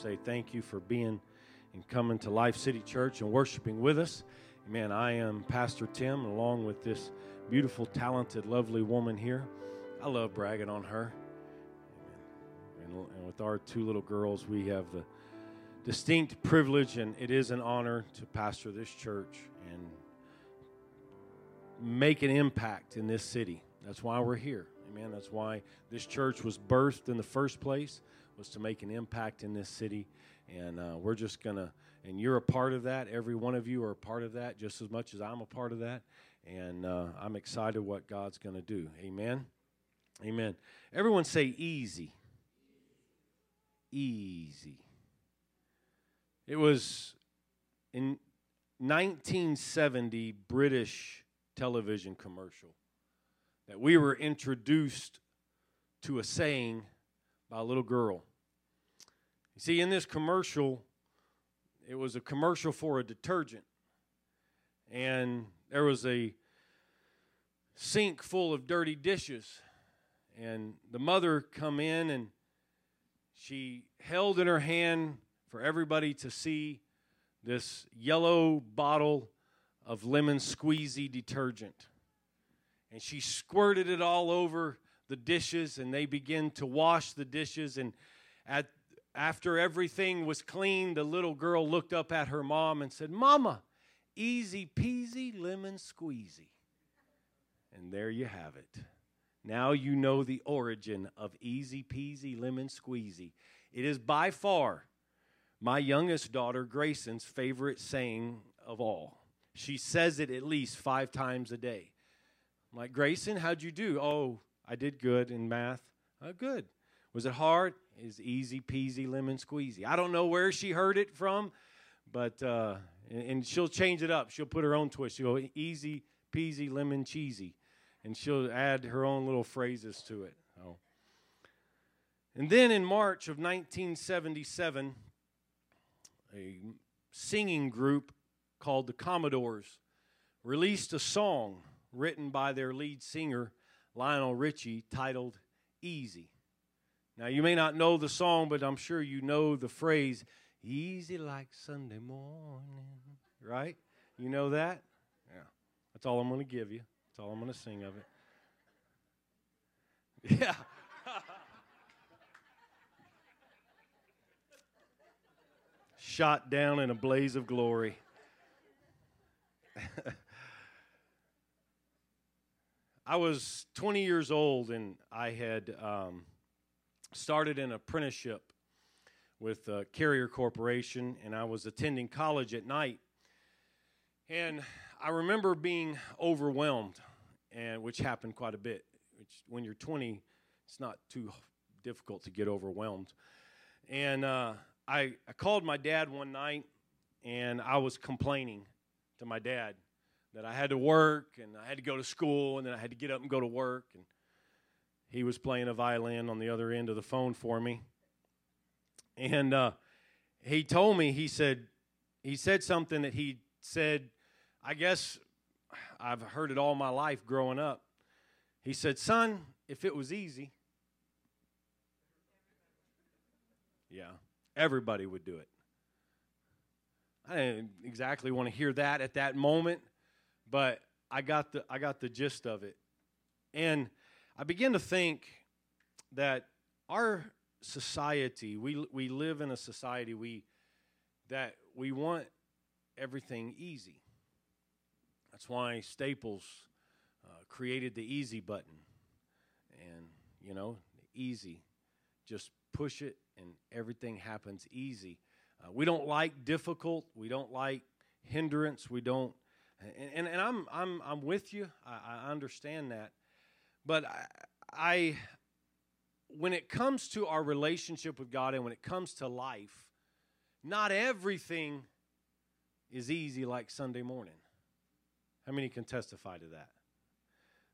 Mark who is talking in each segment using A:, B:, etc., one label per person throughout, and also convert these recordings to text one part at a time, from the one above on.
A: say thank you for being and coming to Life City Church and worshiping with us. Amen. I am Pastor Tim, along with this beautiful, talented, lovely woman here. I love bragging on her. And, and with our two little girls, we have the distinct privilege, and it is an honor to pastor this church and make an impact in this city. That's why we're here. Amen. That's why this church was birthed in the first place was to make an impact in this city. And uh, we're just going to, and you're a part of that. Every one of you are a part of that just as much as I'm a part of that. And uh, I'm excited what God's going to do. Amen. Amen. Everyone say easy. Easy. It was in 1970 British television commercial that we were introduced to a saying by a little girl. You see, in this commercial, it was a commercial for a detergent. And there was a sink full of dirty dishes. And the mother come in and she held in her hand for everybody to see this yellow bottle of lemon squeezy detergent. And she squirted it all over the dishes and they begin to wash the dishes and at after everything was clean, the little girl looked up at her mom and said, Mama, easy peasy lemon squeezy. And there you have it. Now you know the origin of easy peasy lemon squeezy. It is by far my youngest daughter, Grayson's favorite saying of all. She says it at least five times a day. I'm like, Grayson, how'd you do? Oh, I did good in math. Oh, good. Was it hard? Is easy peasy lemon squeezy. I don't know where she heard it from, but uh, and, and, she'll change it up. She'll put her own twist. She'll go easy peasy lemon cheesy, and she'll add her own little phrases to it. Oh. And then in March of 1977, a singing group called the Commodores released a song written by their lead singer Lionel Richie titled Easy. Now, you may not know the song, but I'm sure you know the phrase, easy like Sunday morning, right? You know that? Yeah. That's all I'm going to give you. That's all I'm going to sing of it. Yeah. Shot down in a blaze of glory. I was 20 years old and I had um, started an apprenticeship with uh, Carrier Corporation, and I was attending college at night. And I remember being overwhelmed, and which happened quite a bit. Which, when you're 20, it's not too difficult to get overwhelmed. And uh, I, I called my dad one night, and I was complaining to my dad that I had to work, and I had to go to school, and then I had to get up and go to work, and he was playing a violin on the other end of the phone for me. And uh, he told me, he said, he said something that he said, I guess I've heard it all my life growing up. He said, Son, if it was easy, yeah, everybody would do it. I didn't exactly want to hear that at that moment, but I got the I got the gist of it. And I begin to think that our society, we, we live in a society we, that we want everything easy. That's why Staples uh, created the easy button. And, you know, easy. Just push it and everything happens easy. Uh, we don't like difficult. We don't like hindrance. We don't. And, and, and I'm, I'm, I'm with you. I, I understand that. But I, I, when it comes to our relationship with God and when it comes to life, not everything is easy like Sunday morning. How many can testify to that?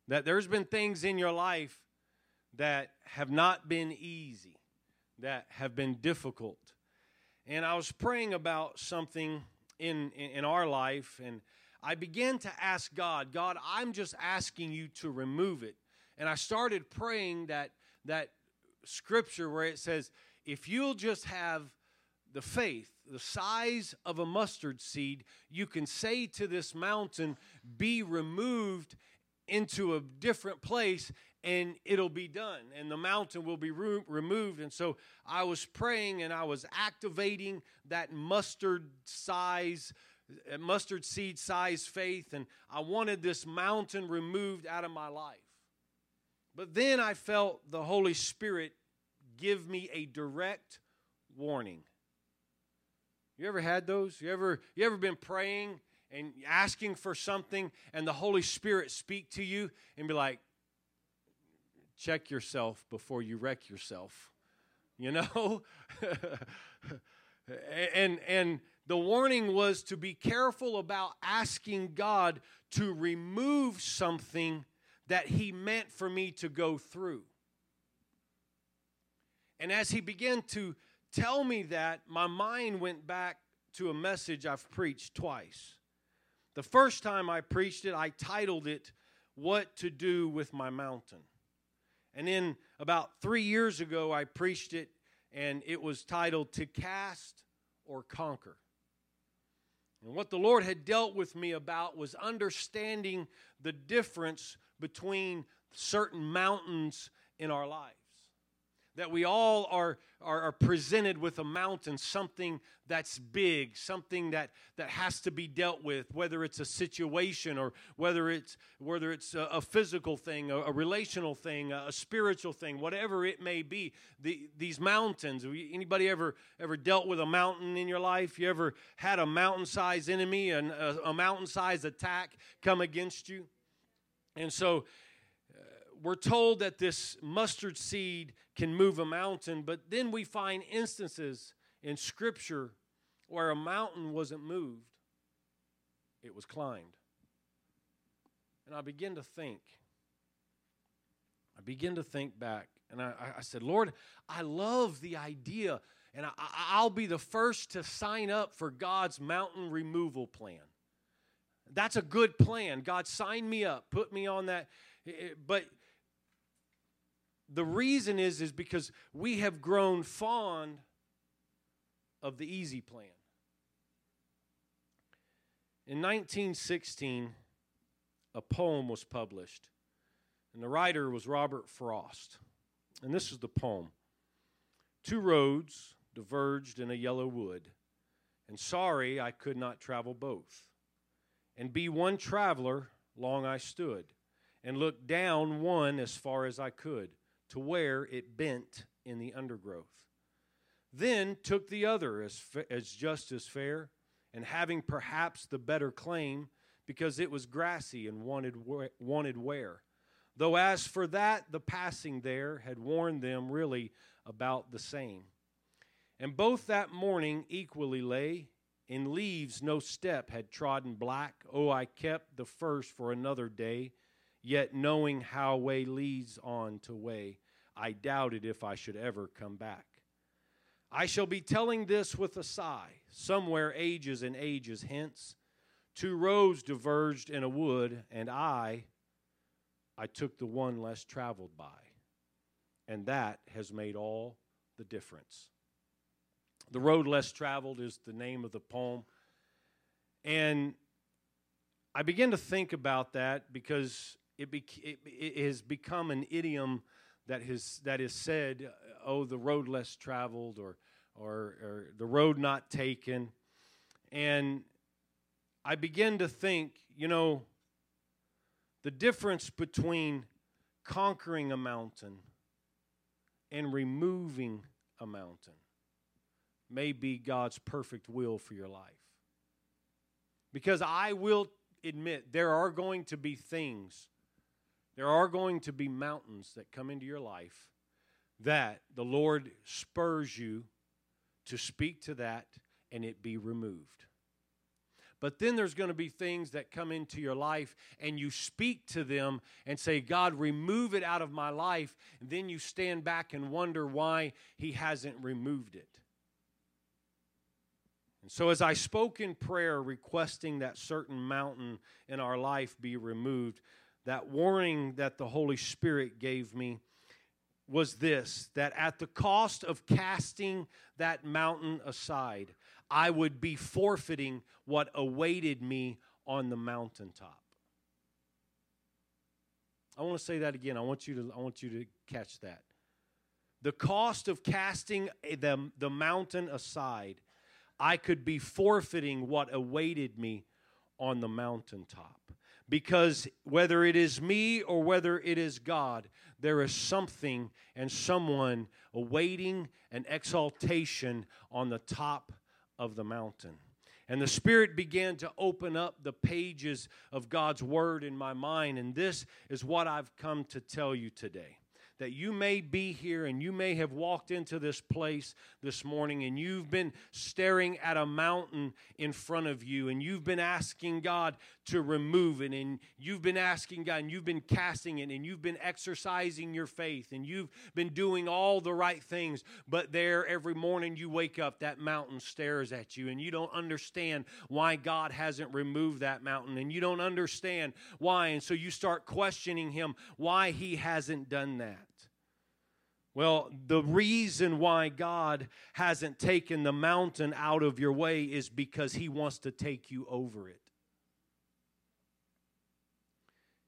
A: That there's been things in your life that have not been easy, that have been difficult. And I was praying about something in, in, in our life, and I began to ask God, God, I'm just asking you to remove it and I started praying that that scripture where it says, if you'll just have the faith, the size of a mustard seed, you can say to this mountain, Be removed into a different place, and it'll be done. And the mountain will be re- removed. And so I was praying and I was activating that mustard size mustard seed size faith, and I wanted this mountain removed out of my life. But then I felt the Holy Spirit give me a direct warning. You ever had those? You ever you ever been praying and asking for something and the Holy Spirit speak to you and be like check yourself before you wreck yourself. You know? and and the warning was to be careful about asking God to remove something that He meant for me to go through. And as He began to tell me that, my mind went back to a message I've preached twice. The first time I preached it, I titled it, What to Do with My Mountain. And then about three years ago, I preached it, and it was titled, To Cast or Conquer. And what the Lord had dealt with me about was understanding the difference between certain mountains in our lives. That we all are, are, are, presented with a mountain, something that's big, something that, that has to be dealt with, whether it's a situation or whether it's, whether it's a, a physical thing, a, a, relational thing, a, a, spiritual thing, whatever it may be. The, these mountains, anybody ever, ever dealt with a mountain in your life? You ever had a mountain-sized enemy and a, a mountain-sized attack come against you? And so uh, we're told that this mustard seed can move a mountain, but then we find instances in Scripture where a mountain wasn't moved, it was climbed. And I begin to think, I begin to think back, and I, I said, Lord, I love the idea, and I, I'll be the first to sign up for God's mountain removal plan. That's a good plan. God signed me up, put me on that. But the reason is is because we have grown fond of the easy plan. In 1916, a poem was published, and the writer was Robert Frost. And this is the poem Two roads diverged in a yellow wood, and sorry I could not travel both. And be one traveler, long I stood, and looked down one as far as I could, to where it bent in the undergrowth. Then took the other as, as just as fair, and having perhaps the better claim, because it was grassy and wanted, wanted wear. Though as for that, the passing there had warned them really about the same. And both that morning equally lay in leaves no step had trodden black. Oh, I kept the first for another day. Yet knowing how way leads on to way, I doubted if I should ever come back. I shall be telling this with a sigh, somewhere ages and ages hence. Two roads diverged in a wood, and I, I took the one less traveled by. And that has made all the difference. The Road Less Traveled is the name of the poem. And I begin to think about that because it, be, it, it has become an idiom that, has, that is said, uh, oh, the road less traveled or, or, or the road not taken. And I begin to think, you know, the difference between conquering a mountain and removing a mountain may be God's perfect will for your life. Because I will admit there are going to be things, there are going to be mountains that come into your life that the Lord spurs you to speak to that and it be removed. But then there's going to be things that come into your life and you speak to them and say, God, remove it out of my life. And then you stand back and wonder why He hasn't removed it. And so, as I spoke in prayer, requesting that certain mountain in our life be removed, that warning that the Holy Spirit gave me was this that at the cost of casting that mountain aside, I would be forfeiting what awaited me on the mountaintop. I want to say that again. I want you to, I want you to catch that. The cost of casting the, the mountain aside, I could be forfeiting what awaited me on the mountaintop. Because whether it is me or whether it is God, there is something and someone awaiting an exaltation on the top of the mountain. And the Spirit began to open up the pages of God's Word in my mind. And this is what I've come to tell you today that you may be here and you may have walked into this place this morning and you've been staring at a mountain in front of you and you've been asking God to remove it and you've been asking God and you've been casting it and you've been exercising your faith and you've been doing all the right things, but there every morning you wake up, that mountain stares at you and you don't understand why God hasn't removed that mountain and you don't understand why. And so you start questioning Him why He hasn't done that. Well, the reason why God hasn't taken the mountain out of your way is because He wants to take you over it.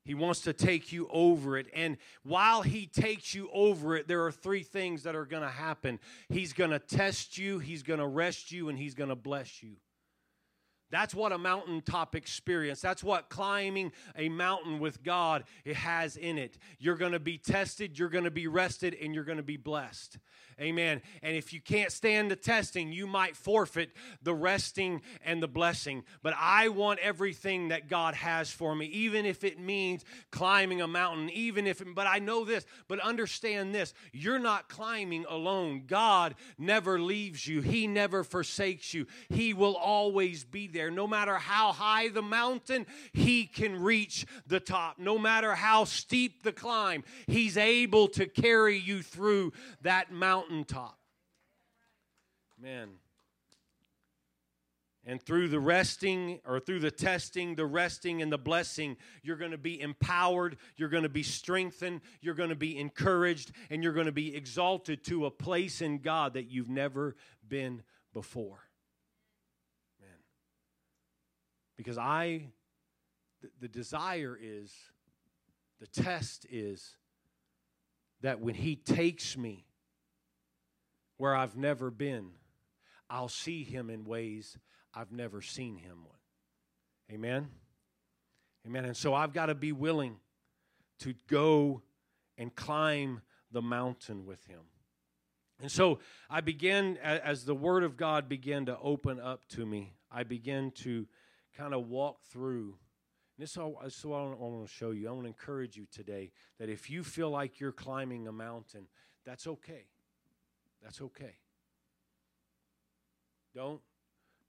A: He wants to take you over it. And while He takes you over it, there are three things that are going to happen He's going to test you, He's going to rest you, and He's going to bless you. That's what a mountaintop experience. That's what climbing a mountain with God it has in it. You're going to be tested, you're going to be rested, and you're going to be blessed. Amen. And if you can't stand the testing, you might forfeit the resting and the blessing. But I want everything that God has for me, even if it means climbing a mountain, even if, but I know this, but understand this you're not climbing alone. God never leaves you, He never forsakes you. He will always be there. No matter how high the mountain, He can reach the top. No matter how steep the climb, He's able to carry you through that mountain mountaintop. Man. And through the resting or through the testing, the resting, and the blessing, you're going to be empowered, you're going to be strengthened, you're going to be encouraged, and you're going to be exalted to a place in God that you've never been before. Man. Because I, the, the desire is, the test is that when He takes me where I've never been, I'll see him in ways I've never seen him. Amen? Amen. And so I've got to be willing to go and climb the mountain with him. And so I began, as the Word of God began to open up to me, I began to kind of walk through. And this is what I want to show you. I want to encourage you today that if you feel like you're climbing a mountain, that's okay. That's okay. Don't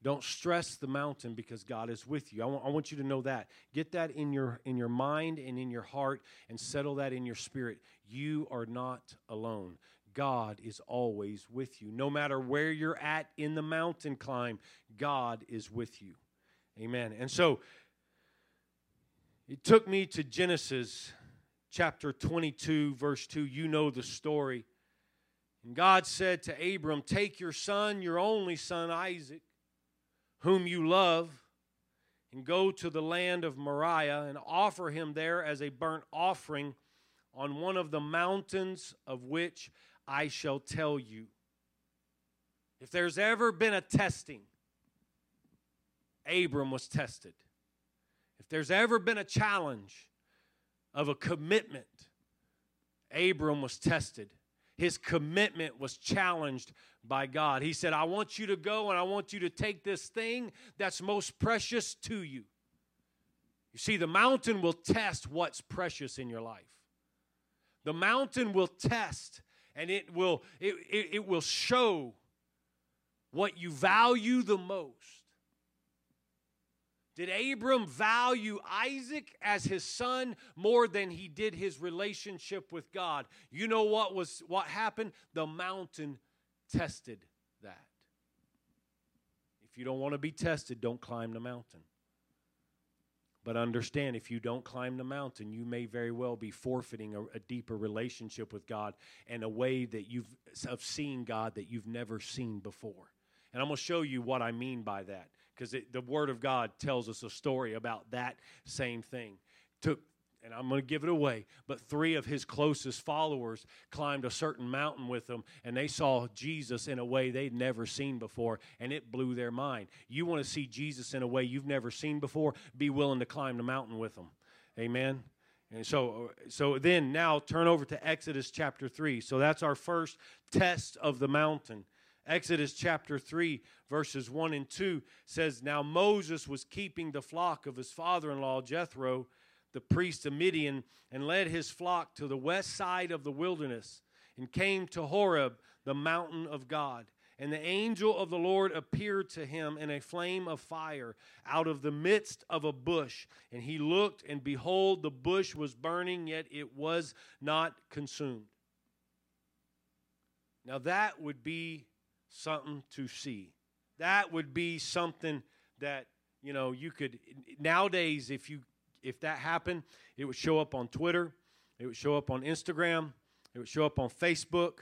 A: don't stress the mountain because God is with you. I want, I want you to know that. Get that in your in your mind and in your heart and settle that in your spirit. You are not alone. God is always with you. No matter where you're at in the mountain climb, God is with you. Amen. And so it took me to Genesis chapter 22, verse 2. You know the story. And God said to Abram, Take your son, your only son Isaac, whom you love, and go to the land of Moriah and offer him there as a burnt offering on one of the mountains of which I shall tell you. If there's ever been a testing, Abram was tested. If there's ever been a challenge of a commitment, Abram was tested his commitment was challenged by God. He said, I want you to go and I want you to take this thing that's most precious to you. You see, the mountain will test what's precious in your life. The mountain will test and it will, it, it, it will show what you value the most. Did Abram value Isaac as his son more than he did his relationship with God? You know what was what happened? The mountain tested that. If you don't want to be tested, don't climb the mountain. But understand, if you don't climb the mountain, you may very well be forfeiting a, a, deeper relationship with God and a way that you've of seeing God that you've never seen before. And I'm going to show you what I mean by that because the Word of God tells us a story about that same thing. Took and I'm going to give it away, but three of his closest followers climbed a certain mountain with him, and they saw Jesus in a way they'd never seen before, and it blew their mind. You want to see Jesus in a way you've never seen before? Be willing to climb the mountain with him. Amen. And so, so then now turn over to Exodus chapter 3. So that's our first test of the mountain. Exodus chapter 3, verses 1 and 2 says, Now Moses was keeping the flock of his father in law, Jethro the priest of Midian, and led his flock to the west side of the wilderness, and came to Horeb, the mountain of God. And the angel of the Lord appeared to him in a flame of fire out of the midst of a bush. And he looked, and behold, the bush was burning, yet it was not consumed. Now, that would be something to see. That would be something that, you know, you could, nowadays, if you if that happened, it would show up on Twitter, it would show up on Instagram, it would show up on Facebook,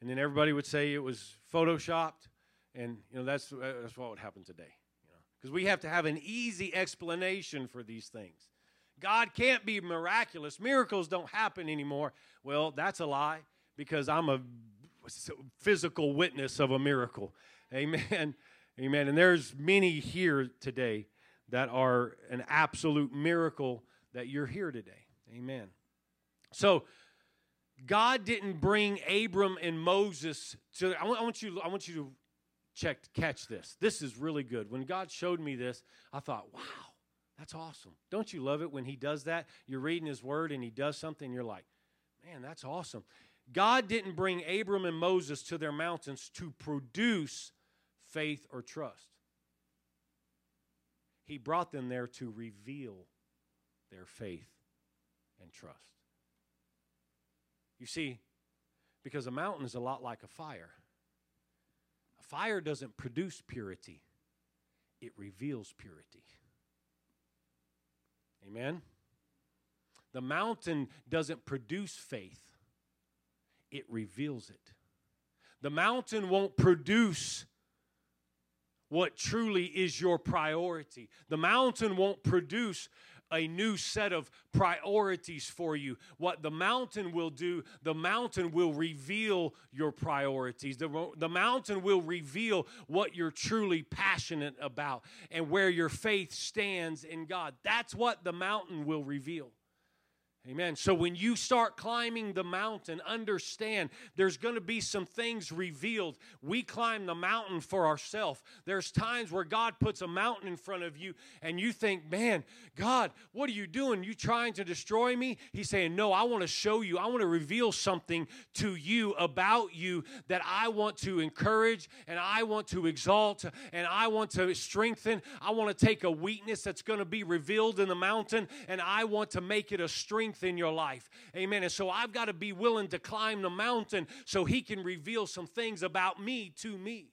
A: and then everybody would say it was photoshopped, and you know that's that's what would happen today, you know, because we have to have an easy explanation for these things. God can't be miraculous. Miracles don't happen anymore. Well, that's a lie because I'm a physical witness of a miracle. Amen. Amen. And there's many here today that are an absolute miracle that you're here today. Amen. So, God didn't bring Abram and Moses to. I want, I want you. I want you to check catch this. This is really good. When God showed me this, I thought, wow, that's awesome. Don't you love it when He does that? You're reading His Word and He does something. You're like, man, that's awesome. God didn't bring Abram and Moses to their mountains to produce faith or trust. He brought them there to reveal their faith and trust. You see, because a mountain is a lot like a fire. A fire doesn't produce purity, it reveals purity. Amen? The mountain doesn't produce faith, it reveals it. The mountain won't produce what truly is your priority. The mountain won't produce a new set of priorities for you. What the mountain will do, the mountain will reveal your priorities. The, the mountain will reveal what you're truly passionate about and where your faith stands in God. That's what the mountain will reveal. Amen. So when you start climbing the mountain, understand there's going to be some things revealed. We climb the mountain for ourselves. There's times where God puts a mountain in front of you and you think, man, God, what are you doing? You trying to destroy me? He's saying, no, I want to show you. I want to reveal something to you about you that I want to encourage and I want to exalt and I want to strengthen. I want to take a weakness that's going to be revealed in the mountain and I want to make it a strength strength in your life. Amen. And so I've got to be willing to climb the mountain so He can reveal some things about me to me.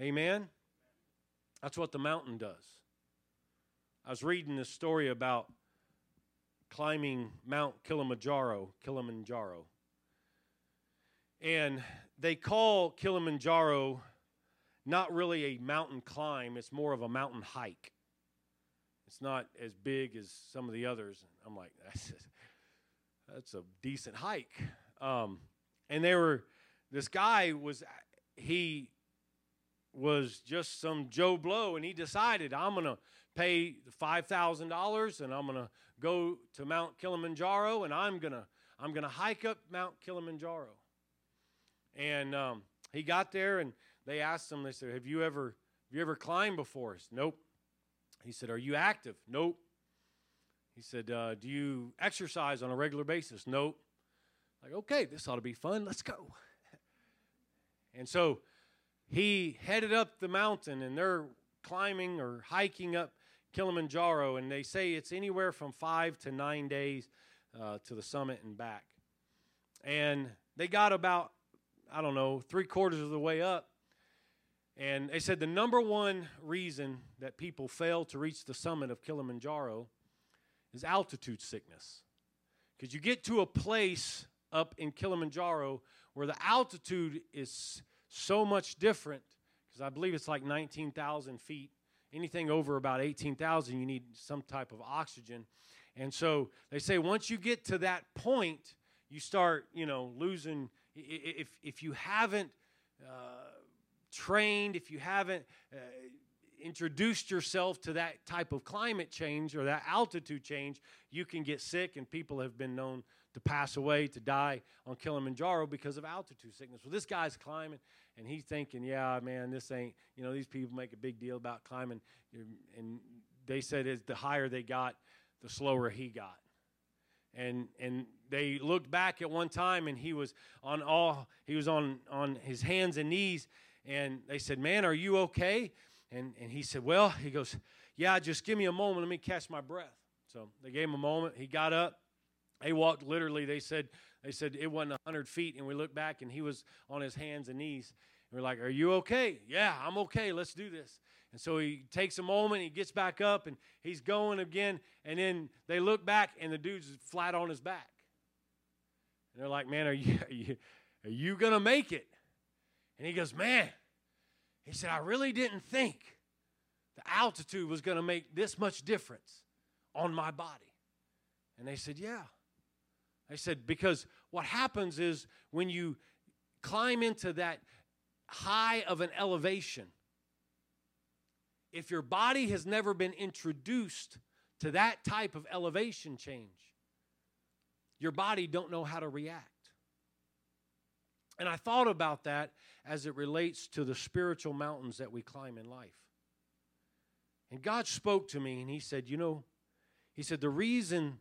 A: Amen. That's what the mountain does. I was reading this story about climbing Mount Kilimanjaro, Kilimanjaro. And they call Kilimanjaro not really a mountain climb, it's more of a mountain hike. It's not as big as some of the others. I'm like, that's, that's a decent hike. Um, and they were, this guy was, he was just some Joe Blow, and he decided, I'm going to pay $5,000 and I'm going to go to Mount Kilimanjaro and I'm going to I'm going to hike up Mount Kilimanjaro. And um, he got there and they asked him, they said, Have you ever have you ever climbed before us? Nope. He said, Are you active? Nope. He said, uh, Do you exercise on a regular basis? Nope. Like, okay, this ought to be fun. Let's go. and so he headed up the mountain, and they're climbing or hiking up Kilimanjaro, and they say it's anywhere from five to nine days uh, to the summit and back. And they got about, I don't know, three quarters of the way up, And they said the number one reason that people fail to reach the summit of Kilimanjaro is altitude sickness. Because you get to a place up in Kilimanjaro where the altitude is so much different, because I believe it's like 19,000 feet. Anything over about 18,000, you need some type of oxygen. And so they say once you get to that point, you start, you know, losing. If, if you haven't uh, trained, if you haven't uh, introduced yourself to that type of climate change or that altitude change, you can get sick, and people have been known to pass away, to die on Kilimanjaro because of altitude sickness. Well, this guy's climbing, and he's thinking, yeah, man, this ain't, you know, these people make a big deal about climbing. And they said as the higher they got, the slower he got. And, and they looked back at one time and he was on all he was on, on his hands and knees and they said man are you okay? And, and he said well he goes yeah just give me a moment. Let me catch my breath. So they gave him a moment. He got up. They walked literally. They said they said it wasn't 100 feet. And we looked back and he was on his hands and knees. And we're like are you okay? Yeah i'm okay. Let's do this. And so he takes a moment, he gets back up, and he's going again. And then they look back, and the dude's flat on his back. And they're like, Man, are you, are you, are you going to make it? And he goes, Man, he said, I really didn't think the altitude was going to make this much difference on my body. And they said, Yeah. They said, Because what happens is when you climb into that high of an elevation, if your body has never been introduced to that type of elevation change, your body don't know how to react. And I thought about that as it relates to the spiritual mountains that we climb in life. And God spoke to me and He said, You know, He said, the reason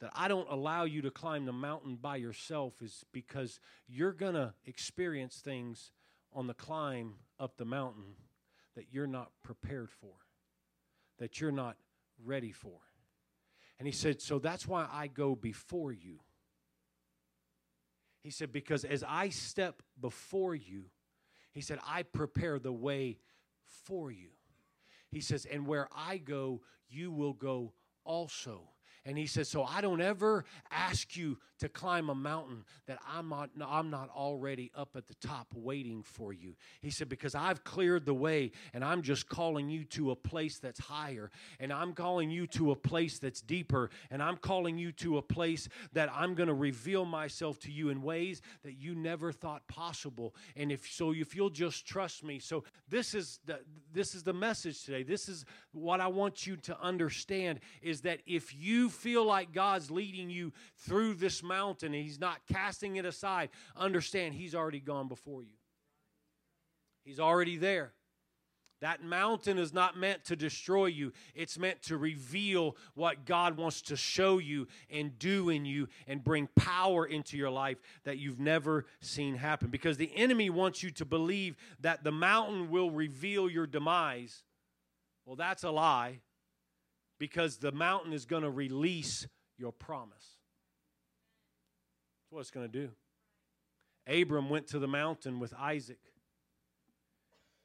A: that I don't allow you to climb the mountain by yourself is because you're going to experience things on the climb up the mountain that you're not prepared for, that you're not ready for. And he said, So that's why I go before you. He said, Because as I step before you, he said, I prepare the way for you. He says, And where I go, you will go also. And he says, So I don't ever ask you to climb a mountain that I'm not, I'm not already up at the top waiting for you. He said, Because I've cleared the way and I'm just calling you to a place that's higher and I'm calling you to a place that's deeper and I'm calling you to a place that I'm going to reveal myself to you in ways that you never thought possible. And if so, if you'll just trust me. So this is the, this is the message today. This is what I want you to understand is that if you feel like God's leading you through this mountain and He's not casting it aside, understand He's already gone before you. He's already there. That mountain is not meant to destroy you. It's meant to reveal what God wants to show you and do in you and bring power into your life that you've never seen happen. Because the enemy wants you to believe that the mountain will reveal your demise. Well, that's a lie because the mountain is going to release your promise. That's what it's going to do. Abram went to the mountain with Isaac.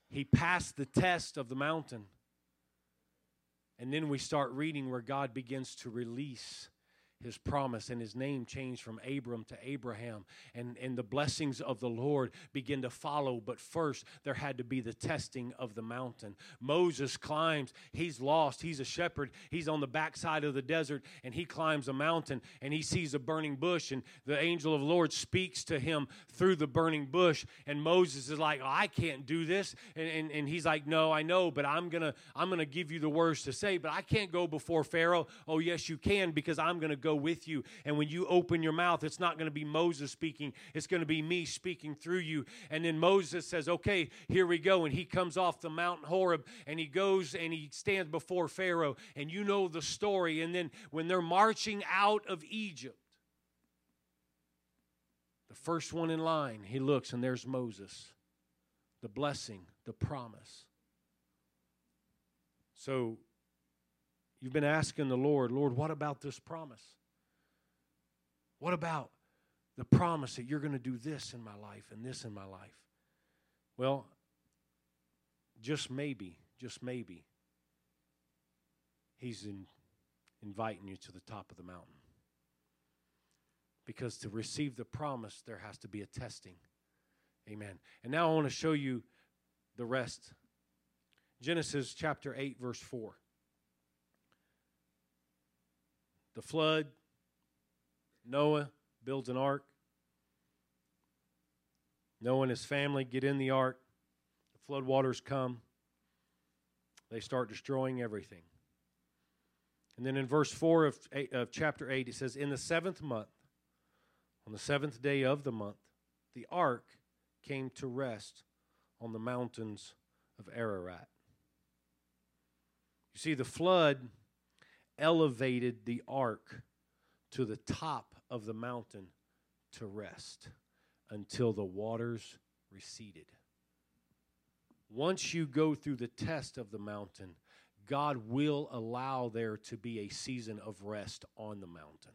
A: He passed the test of the mountain. And then we start reading where God begins to release his promise and his name changed from Abram to Abraham and, and the blessings of the Lord begin to follow. But first, there had to be the testing of the mountain. Moses climbs, he's lost, he's a shepherd, he's on the backside of the desert, and he climbs a mountain and he sees a burning bush, and the angel of the Lord speaks to him through the burning bush. And Moses is like, oh, I can't do this. And, and, and he's like, No, I know, but I'm gonna I'm gonna give you the words to say, but I can't go before Pharaoh. Oh, yes, you can, because I'm gonna go with you. And when you open your mouth, it's not going to be Moses speaking, it's going to be me speaking through you. And then Moses says, Okay, here we go. And he comes off the Mount Horeb and he goes and he stands before Pharaoh. And you know the story. And then when they're marching out of Egypt, the first one in line, he looks and there's Moses, the blessing, the promise. So you've been asking the Lord, Lord, what about this promise? What about the promise that you're going to do this in my life and this in my life? Well, just maybe, just maybe, He's in, inviting you to the top of the mountain. Because to receive the promise, there has to be a testing. Amen. And now I want to show you the rest. Genesis chapter 8, verse 4. The flood, Noah builds an ark. Noah and his family get in the ark. The flood waters come. They start destroying everything. And then in verse 4 of, eight, of chapter 8, it says, In the seventh month, on the seventh day of the month, the ark came to rest on the mountains of Ararat. You see, the flood elevated the ark to the top of the mountain to rest until the waters receded. Once you go through the test of the mountain, God will allow there to be a season of rest on the mountain.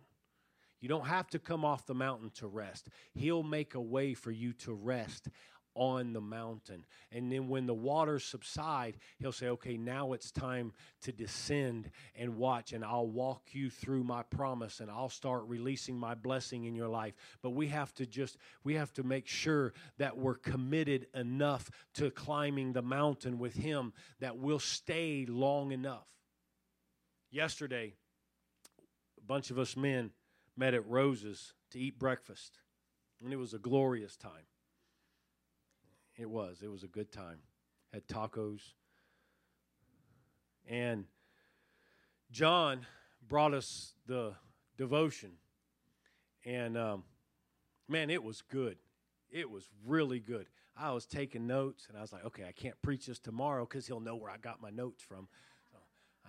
A: You don't have to come off the mountain to rest. He'll make a way for you to rest on the mountain. And then when the waters subside, he'll say, okay, now it's time to descend and watch, and I'll walk you through my promise and I'll start releasing my blessing in your life. But we have to just, we have to make sure that we're committed enough to climbing the mountain with him that we'll stay long enough. Yesterday, a bunch of us men met at Rose's to eat breakfast, and it was a glorious time. It was. It was a good time. Had tacos. And John brought us the devotion. And um, man, it was good. It was really good. I was taking notes and I was like, okay, I can't preach this tomorrow because he'll know where I got my notes from.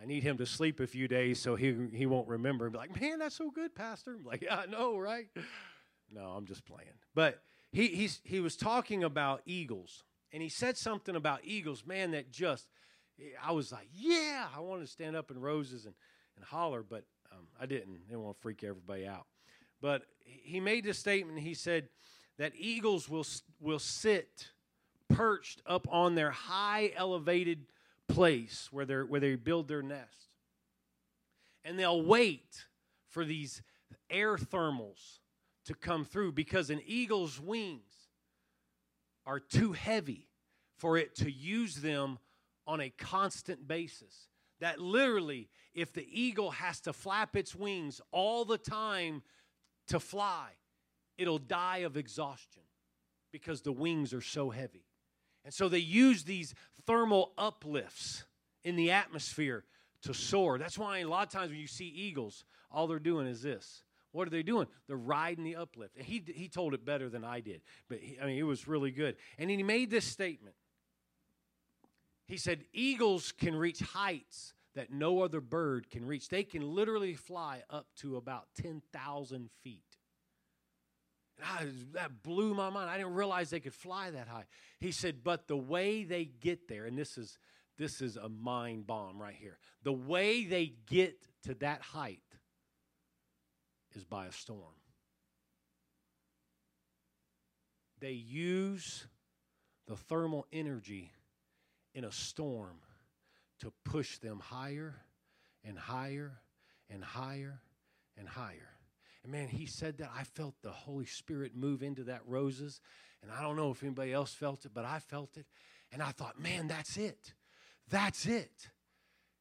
A: I need him to sleep a few days so he, he won't remember and be like, man, that's so good, Pastor. I'm like, yeah, I know, right? No, I'm just playing. But he, he was talking about eagles, and he said something about eagles, man, that just, I was like, yeah, I wanted to stand up in Rose's and, and holler, but um, I didn't. I didn't want to freak everybody out. But he made this statement. He said that eagles will, will sit perched up on their high elevated place where, they're, where they build their nest. And they'll wait for these air thermals to come through because an eagle's wings are too heavy for it to use them on a constant basis. That literally, if the eagle has to flap its wings all the time to fly, it'll die of exhaustion because the wings are so heavy. And so they use these thermal uplifts in the atmosphere to soar. That's why a lot of times when you see eagles, all they're doing is this what are they doing? They're riding the uplift. And he, he told it better than I did. But he, I mean, it was really good. And he made this statement. He said, Eagles can reach heights that no other bird can reach. They can literally fly up to about 10,000 feet. I, that blew my mind. I didn't realize they could fly that high. He said, but the way they get there, and this is this is a mind bomb right here. The way they get to that height is by a storm. They use the thermal energy in a storm to push them higher and higher and higher and higher. And man, he said that. I felt the Holy Spirit move into that Rose's. And I don't know if anybody else felt it, but I felt it. And I thought, man, that's it. That's it.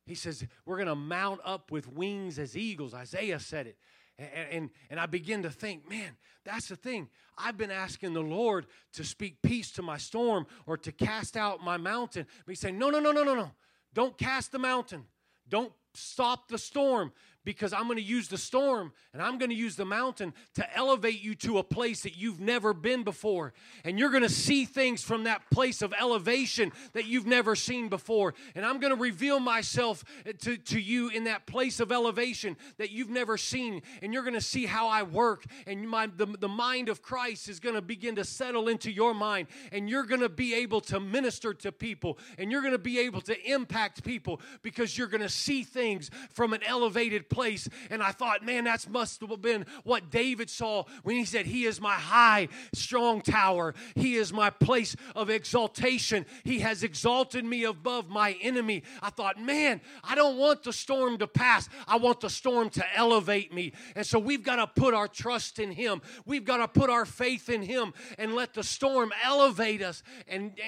A: He says, We're going to mount up with wings as eagles. Isaiah said it. And, and, and I begin to think, man, that's the thing. I've been asking the Lord to speak peace to my storm or to cast out my mountain. But he's saying, no, no, no, no, no, no. Don't cast the mountain. Don't stop the storm because I'm going to use the storm and I'm going to use the mountain to elevate you to a place that you've never been before. And you're going to see things from that place of elevation that you've never seen before. And I'm going to reveal myself eh, to, to you in that place of elevation that you've never seen. And you're going to see how I work. And my, the, the mind of Christ is going to begin to settle into your mind. And you're going to be able to minister to people. And you're going to be able to impact people because you're going to see things from an elevated place place. And I thought, man, that must have been what David saw when he said, He is my high, strong tower. He is my place of exaltation. He has exalted me above my enemy. I thought, man, I don't want the storm to pass. I want the storm to elevate me. And so we've got to put our trust in Him. We've got to put our faith in Him and let the storm elevate us and,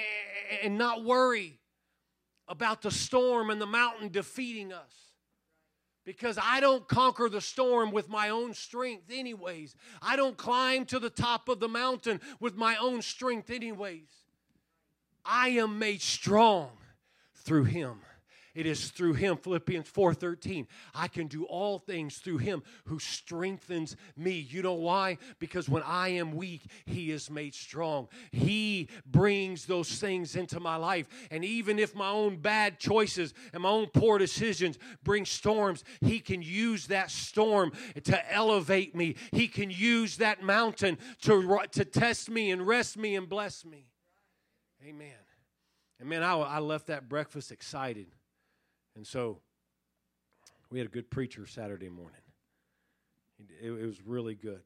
A: and not worry about the storm and the mountain defeating us. Because I don't conquer the storm with my own strength, anyways. I don't climb to the top of the mountain with my own strength, anyways. I am made strong through Him it is through him, Philippians 4:13. I can do all things through him who strengthens me. You know why? Because when I am weak, he is made strong. He brings those things into my life. And even if my own bad choices and my own poor decisions bring storms, he can use that storm to elevate me. He can use that mountain to, to test me and rest me and bless me. Amen. And man, I, I left that breakfast excited. And so we had a good preacher Saturday morning. It, it, was really good.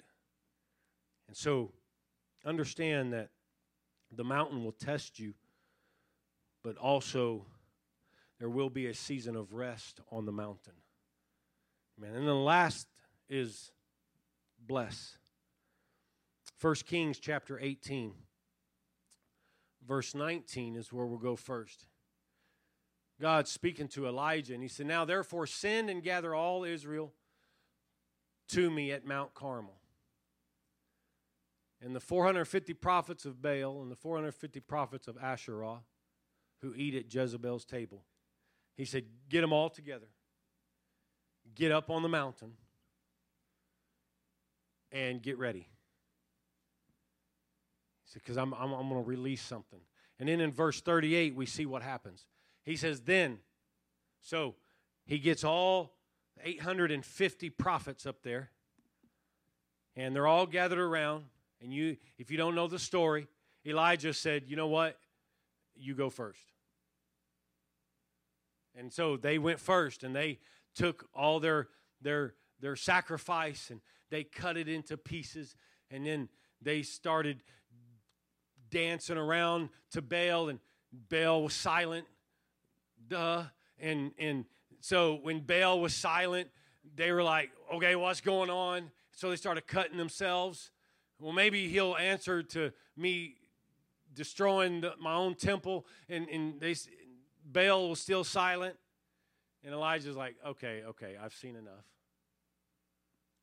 A: And so understand that the mountain will test you, but also there will be a season of rest on the mountain. Amen. And the last is bless. 1 Kings chapter 18, verse 19 is where we'll go first. God speaking to Elijah, and he said, Now therefore send and gather all Israel to me at Mount Carmel. And the 450 prophets of Baal and the 450 prophets of Asherah who eat at Jezebel's table. He said, Get them all together. Get up on the mountain and get ready. He said, Because I'm, I'm, I'm going to release something. And then in verse 38, we see what happens. He says, then. So he gets all 850 prophets up there, and they're all gathered around. And you, if you don't know the story, Elijah said, You know what? You go first. And so they went first and they took all their their their sacrifice and they cut it into pieces and then they started dancing around to Baal and Baal was silent duh. And and so when Baal was silent, they were like, okay, what's going on? So they started cutting themselves. Well, maybe he'll answer to me destroying the, my own temple. And, and they, Baal was still silent. And Elijah's like, okay, okay, I've seen enough.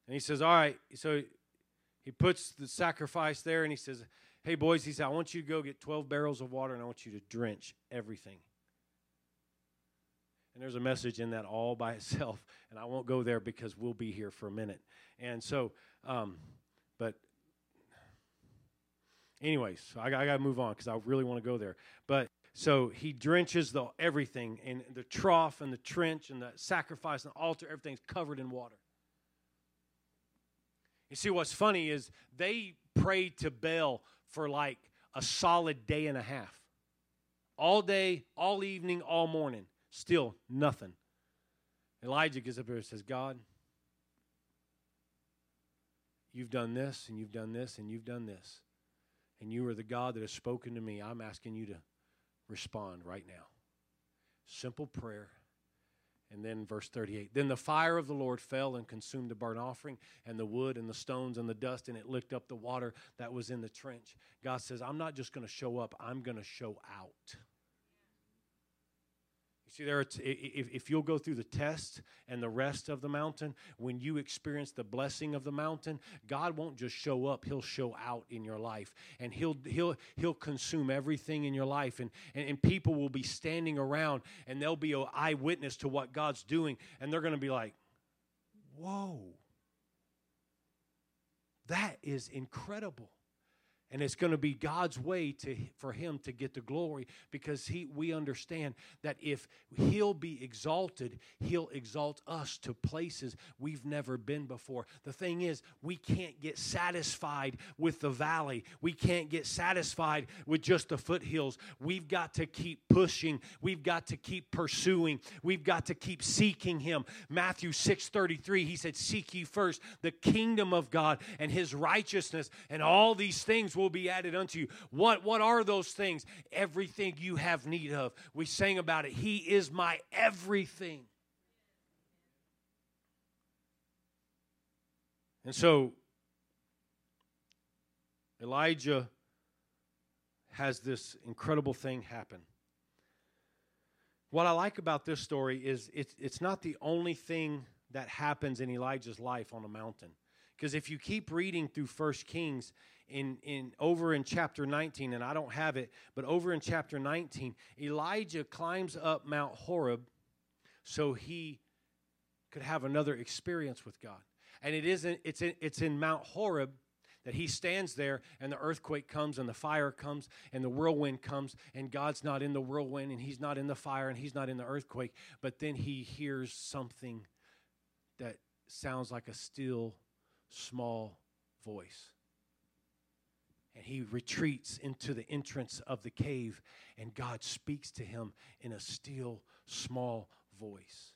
A: And he says, all right. So he puts the sacrifice there and he says, hey, boys, he said, I want you to go get 12 barrels of water and I want you to drench everything. And there's a message in that all by itself. And I won't go there because we'll be here for a minute. And so, um, but anyways, I, I got to move on because I really want to go there. But so he drenches the everything in the trough and the trench and the sacrifice and the altar, everything's covered in water. You see, what's funny is they prayed to Baal for like a solid day and a half. All day, all evening, all morning. Still nothing. Elijah gets up here and says, God, you've done this, and you've done this, and you've done this. And you are the God that has spoken to me. I'm asking you to respond right now. Simple prayer. And then verse 38 Then the fire of the Lord fell and consumed the burnt offering and the wood and the stones and the dust, and it licked up the water that was in the trench. God says, I'm not just going to show up, I'm going to show out. See, there, if, if you'll go through the test and the rest of the mountain, when you experience the blessing of the mountain, God won't just show up; He'll show out in your life, and He'll He'll He'll consume everything in your life, and and, and people will be standing around, and they'll be an eyewitness to what God's doing, and they're going to be like, "Whoa, that is incredible." And it's going to be God's way to for him to get the glory because he we understand that if he'll be exalted, he'll exalt us to places we've never been before. The thing is, we can't get satisfied with the valley. We can't get satisfied with just the foothills. We've got to keep pushing. We've got to keep pursuing. We've got to keep seeking him. Matthew 6:33 he said, "Seek ye first the kingdom of God and his righteousness, and all these things will be added unto you. What, what are those things? Everything you have need of. We sang about it. He is my everything. And so Elijah has this incredible thing happen. What I like about this story is it's, it's not the only thing that happens in Elijah's life on a mountain. Because if you keep reading through First Kings, in, in over in chapter 19, and I don't have it, but over in chapter 19, Elijah climbs up Mount Horeb so he could have another experience with God. And it isn't, it's in, it's in Mount Horeb that he stands there and the earthquake comes and the fire comes and the whirlwind comes and God's not in the whirlwind and he's not in the fire and he's not in the earthquake, but then he hears something that sounds like a still small voice and he retreats into the entrance of the cave, and God speaks to him in a still, small voice.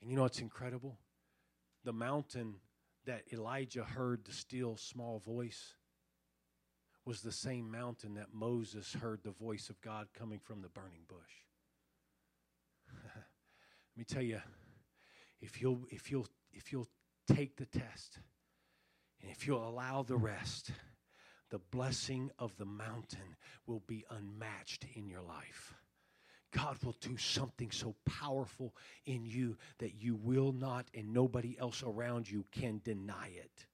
A: And you know what's incredible? The mountain that Elijah heard the still, small voice was the same mountain that Moses heard the voice of God coming from the burning bush. Let me tell you, if you'll, if you'll, if you'll take the test, and if you'll allow the rest, the blessing of the mountain will be unmatched in your life. God will do something so powerful in you that you will not and nobody else around you can deny it.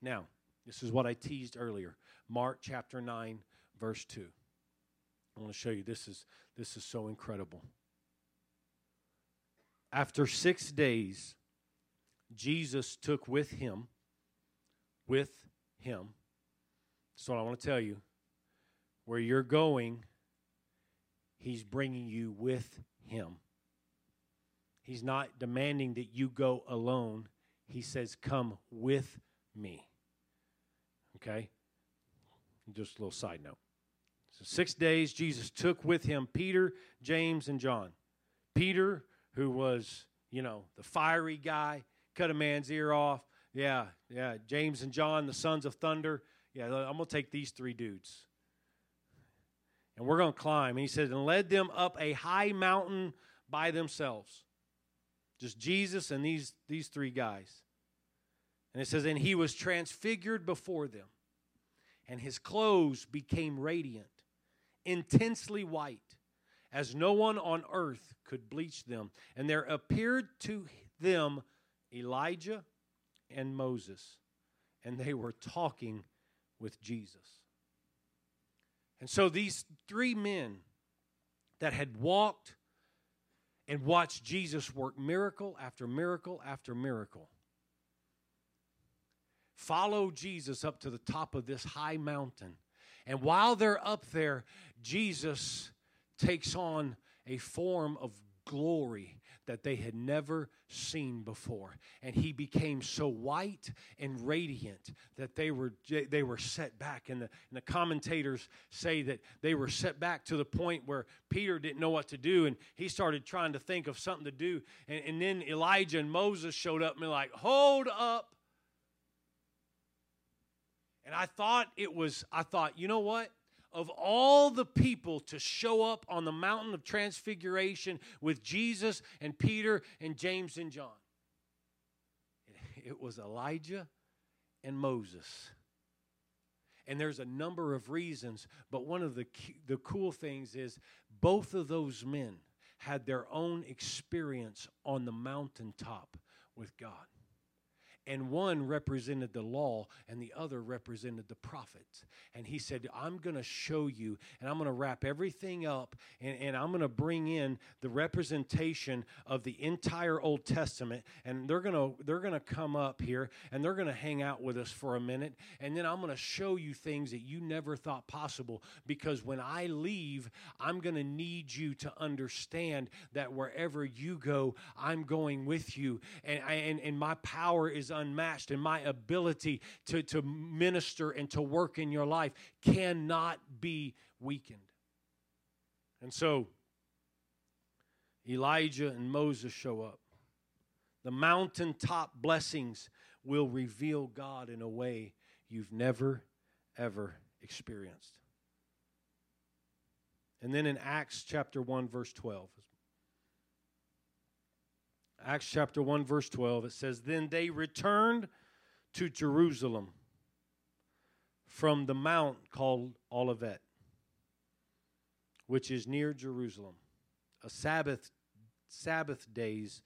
A: Now, this is what I teased earlier. Mark chapter 9 verse 2. I want to show you this is this is so incredible. After 6 days Jesus took with him with him so I want to tell you where you're going, He's bringing you with Him. He's not demanding that you go alone. He says, Come with me. Okay? Just a little side note. So, six days, Jesus took with him Peter, James, and John. Peter, who was, you know, the fiery guy, cut a man's ear off. Yeah, yeah. James and John, the sons of thunder. Yeah, I'm going to take these three dudes. And we're going to climb. And he said, and led them up a high mountain by themselves. Just Jesus and these, these three guys. And it says, and he was transfigured before them, and his clothes became radiant, intensely white, as no one on earth could bleach them. And there appeared to them Elijah and Moses, and they were talking with Jesus. And so these three men that had walked and watched Jesus work miracle after miracle after miracle follow Jesus up to the top of this high mountain. And while they're up there, Jesus takes on a form of glory that they had never seen before. And he became so white and radiant that they were, they were set back. And the, and the commentators say that they were set back to the point where Peter didn't know what to do. And he started trying to think of something to do. And, and then Elijah and Moses showed up and they're like, hold up. And I thought it was, I thought, you know what? Of all the people to show up on the mountain of transfiguration with Jesus and Peter and James and John. It was Elijah and Moses. And there's a number of reasons, but one of the, the cool things is both of those men had their own experience on the mountaintop with God. And one represented the law and the other represented the prophets. And he said i'm going to show you and i'm going to wrap everything up and, and i'm going to bring in the representation of the entire old testament and they're going to they're going to come up here and they're going to hang out with us for a minute and then i'm going to show you things that you never thought possible because when i leave i'm going to need you to understand that wherever you go i'm going with you and, and, and my power is unmatched, and my ability to, to minister and to work in your life cannot be weakened. And so, Elijah and Moses show up. The mountaintop blessings will reveal God in a way you've never, ever experienced. And then in Acts chapter 1, verse 12, Acts chapter 1, verse 12, it says, Then they returned to Jerusalem from the mount called Olivet, which is near Jerusalem, a Sabbath, Sabbath day's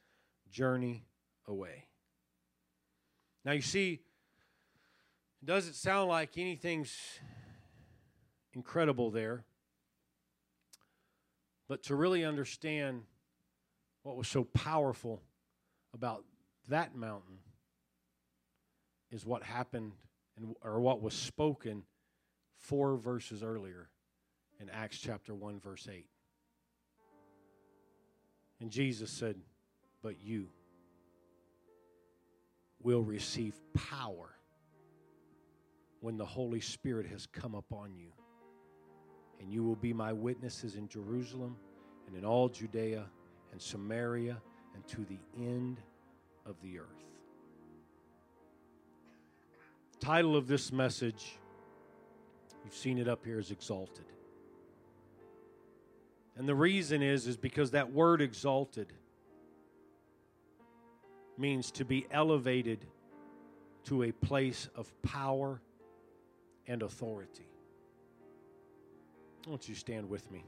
A: journey away. Now you see, it doesn't sound like anything's incredible there? But to really understand what was so powerful about that mountain is what happened and, or what was spoken four verses earlier in Acts chapter 1, verse 8. And Jesus said, But you will receive power when the Holy Spirit has come upon you. And you will be my witnesses in Jerusalem and in all Judea and Samaria and to the end of the earth. Title of this message, you've seen it up here, is Exalted. And the reason is is because that word exalted means to be elevated to a place of power and authority. I want you to stand with me.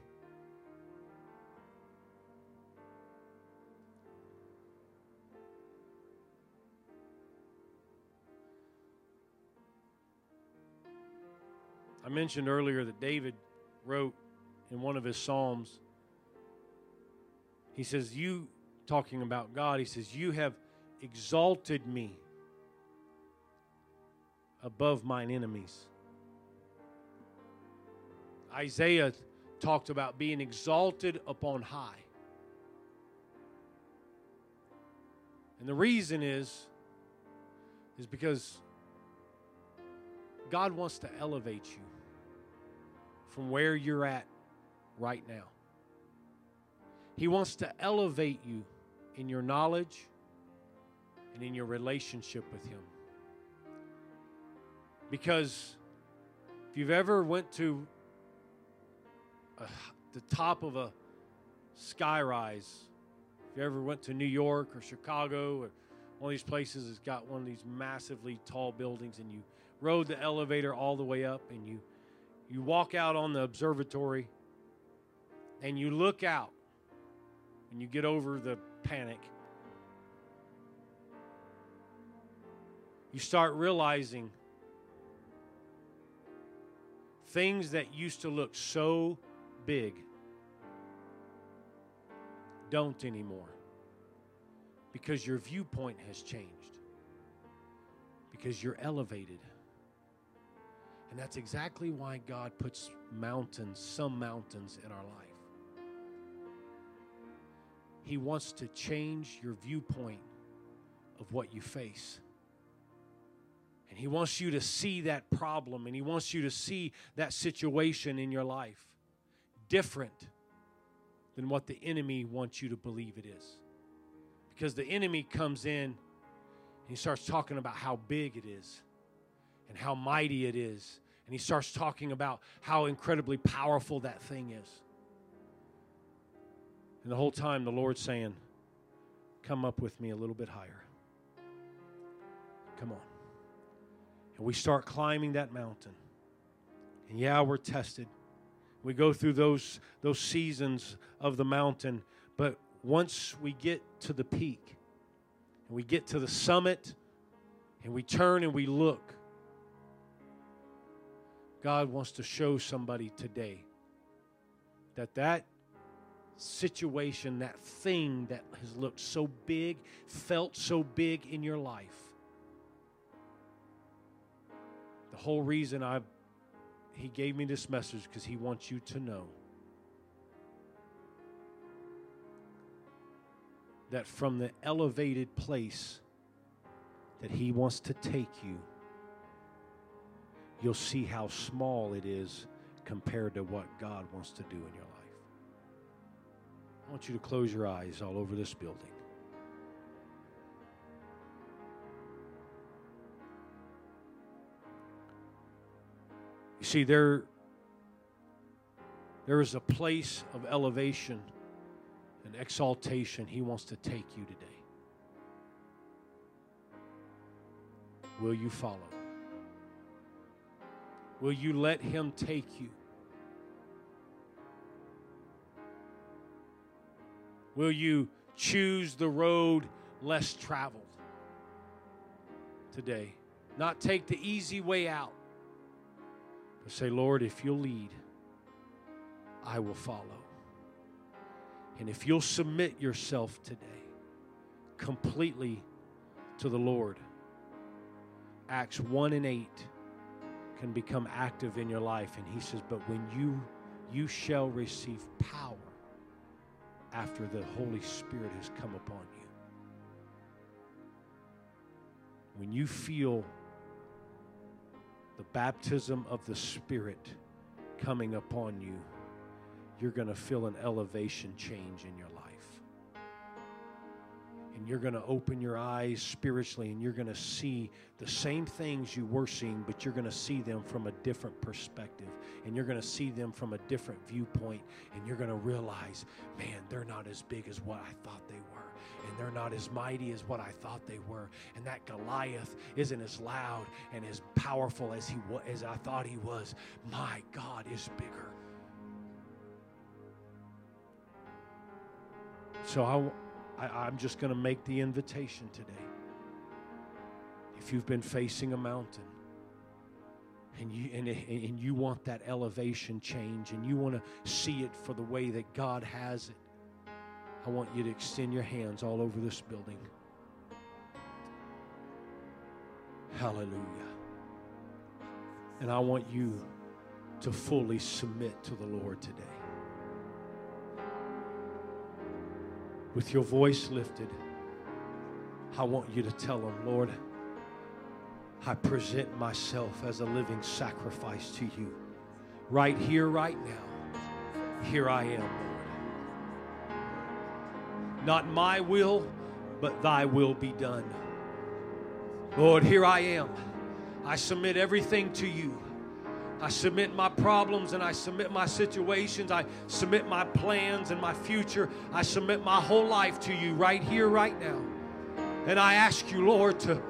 A: I mentioned earlier that David wrote in one of his Psalms, he says, You, talking about God, he says, You have exalted me above mine enemies. Isaiah talked about being exalted upon high. And the reason is is because God wants to elevate you from where you're at right now. He wants to elevate you in your knowledge and in your relationship with him. Because if you've ever went to a, the top of a skyrise, if you ever went to New York or Chicago or one of these places that's got one of these massively tall buildings and you rode the elevator all the way up and you you walk out on the observatory and you look out and you get over the panic. You start realizing things that used to look so big don't anymore because your viewpoint has changed, because you're elevated. And that's exactly why God puts mountains, some mountains in our life. He wants to change your viewpoint of what you face. And He wants you to see that problem and He wants you to see that situation in your life different than what the enemy wants you to believe it is. Because the enemy comes in and he starts talking about how big it is and how mighty it is. And he starts talking about how incredibly powerful that thing is. And the whole time, the Lord's saying, Come up with me a little bit higher. Come on. And we start climbing that mountain. And yeah, we're tested. We go through those, those seasons of the mountain. But once we get to the peak and we get to the summit, and we turn and we look, God wants to show somebody today that that situation, that thing that has looked so big, felt so big in your life, the whole reason I he gave me this message because he wants you to know that from the elevated place that he wants to take you, you'll see how small it is compared to what God wants to do in your life. I want you to close your eyes all over this building. You see, there, there is a place of elevation and exaltation He wants to take you today. Will you follow? Will you let Him take you? Will you choose the road less traveled today? Not take the easy way out, but say, Lord, if you'll lead, I will follow. And if you'll submit yourself today completely to the Lord, Acts 1 and 8 can become active in your life. And he says, But when you you shall receive power after the Holy Spirit has come upon you. When you feel the baptism of the Spirit coming upon you, you're going to feel an elevation change in your life and you're going to open your eyes spiritually and you're going to see the same things you were seeing, but you're going to see them from a different perspective. And you're going to see them from a different viewpoint. And you're going to realize, man, they're not as big as what I thought they were. And they're not as mighty as what I thought they were. And that Goliath isn't as loud and as powerful as he was, as I thought he was. My God is bigger. So I I, am just going to make the invitation today. If you've been facing a mountain and you, and, and you want that elevation change and you want to see it for the way that God has it, I want you to extend your hands all over this building. Hallelujah. And I want you to fully submit to the Lord today. With your voice lifted, I want you to tell him, Lord, I present myself as a living sacrifice to you. Right here, right now. Here I am, Lord. Not my will, but thy will be done. Lord, here I am. I submit everything to you. I submit my problems and I submit my situations. I submit my plans and my future. I submit my whole life to you right here, right now. And I ask you, Lord, to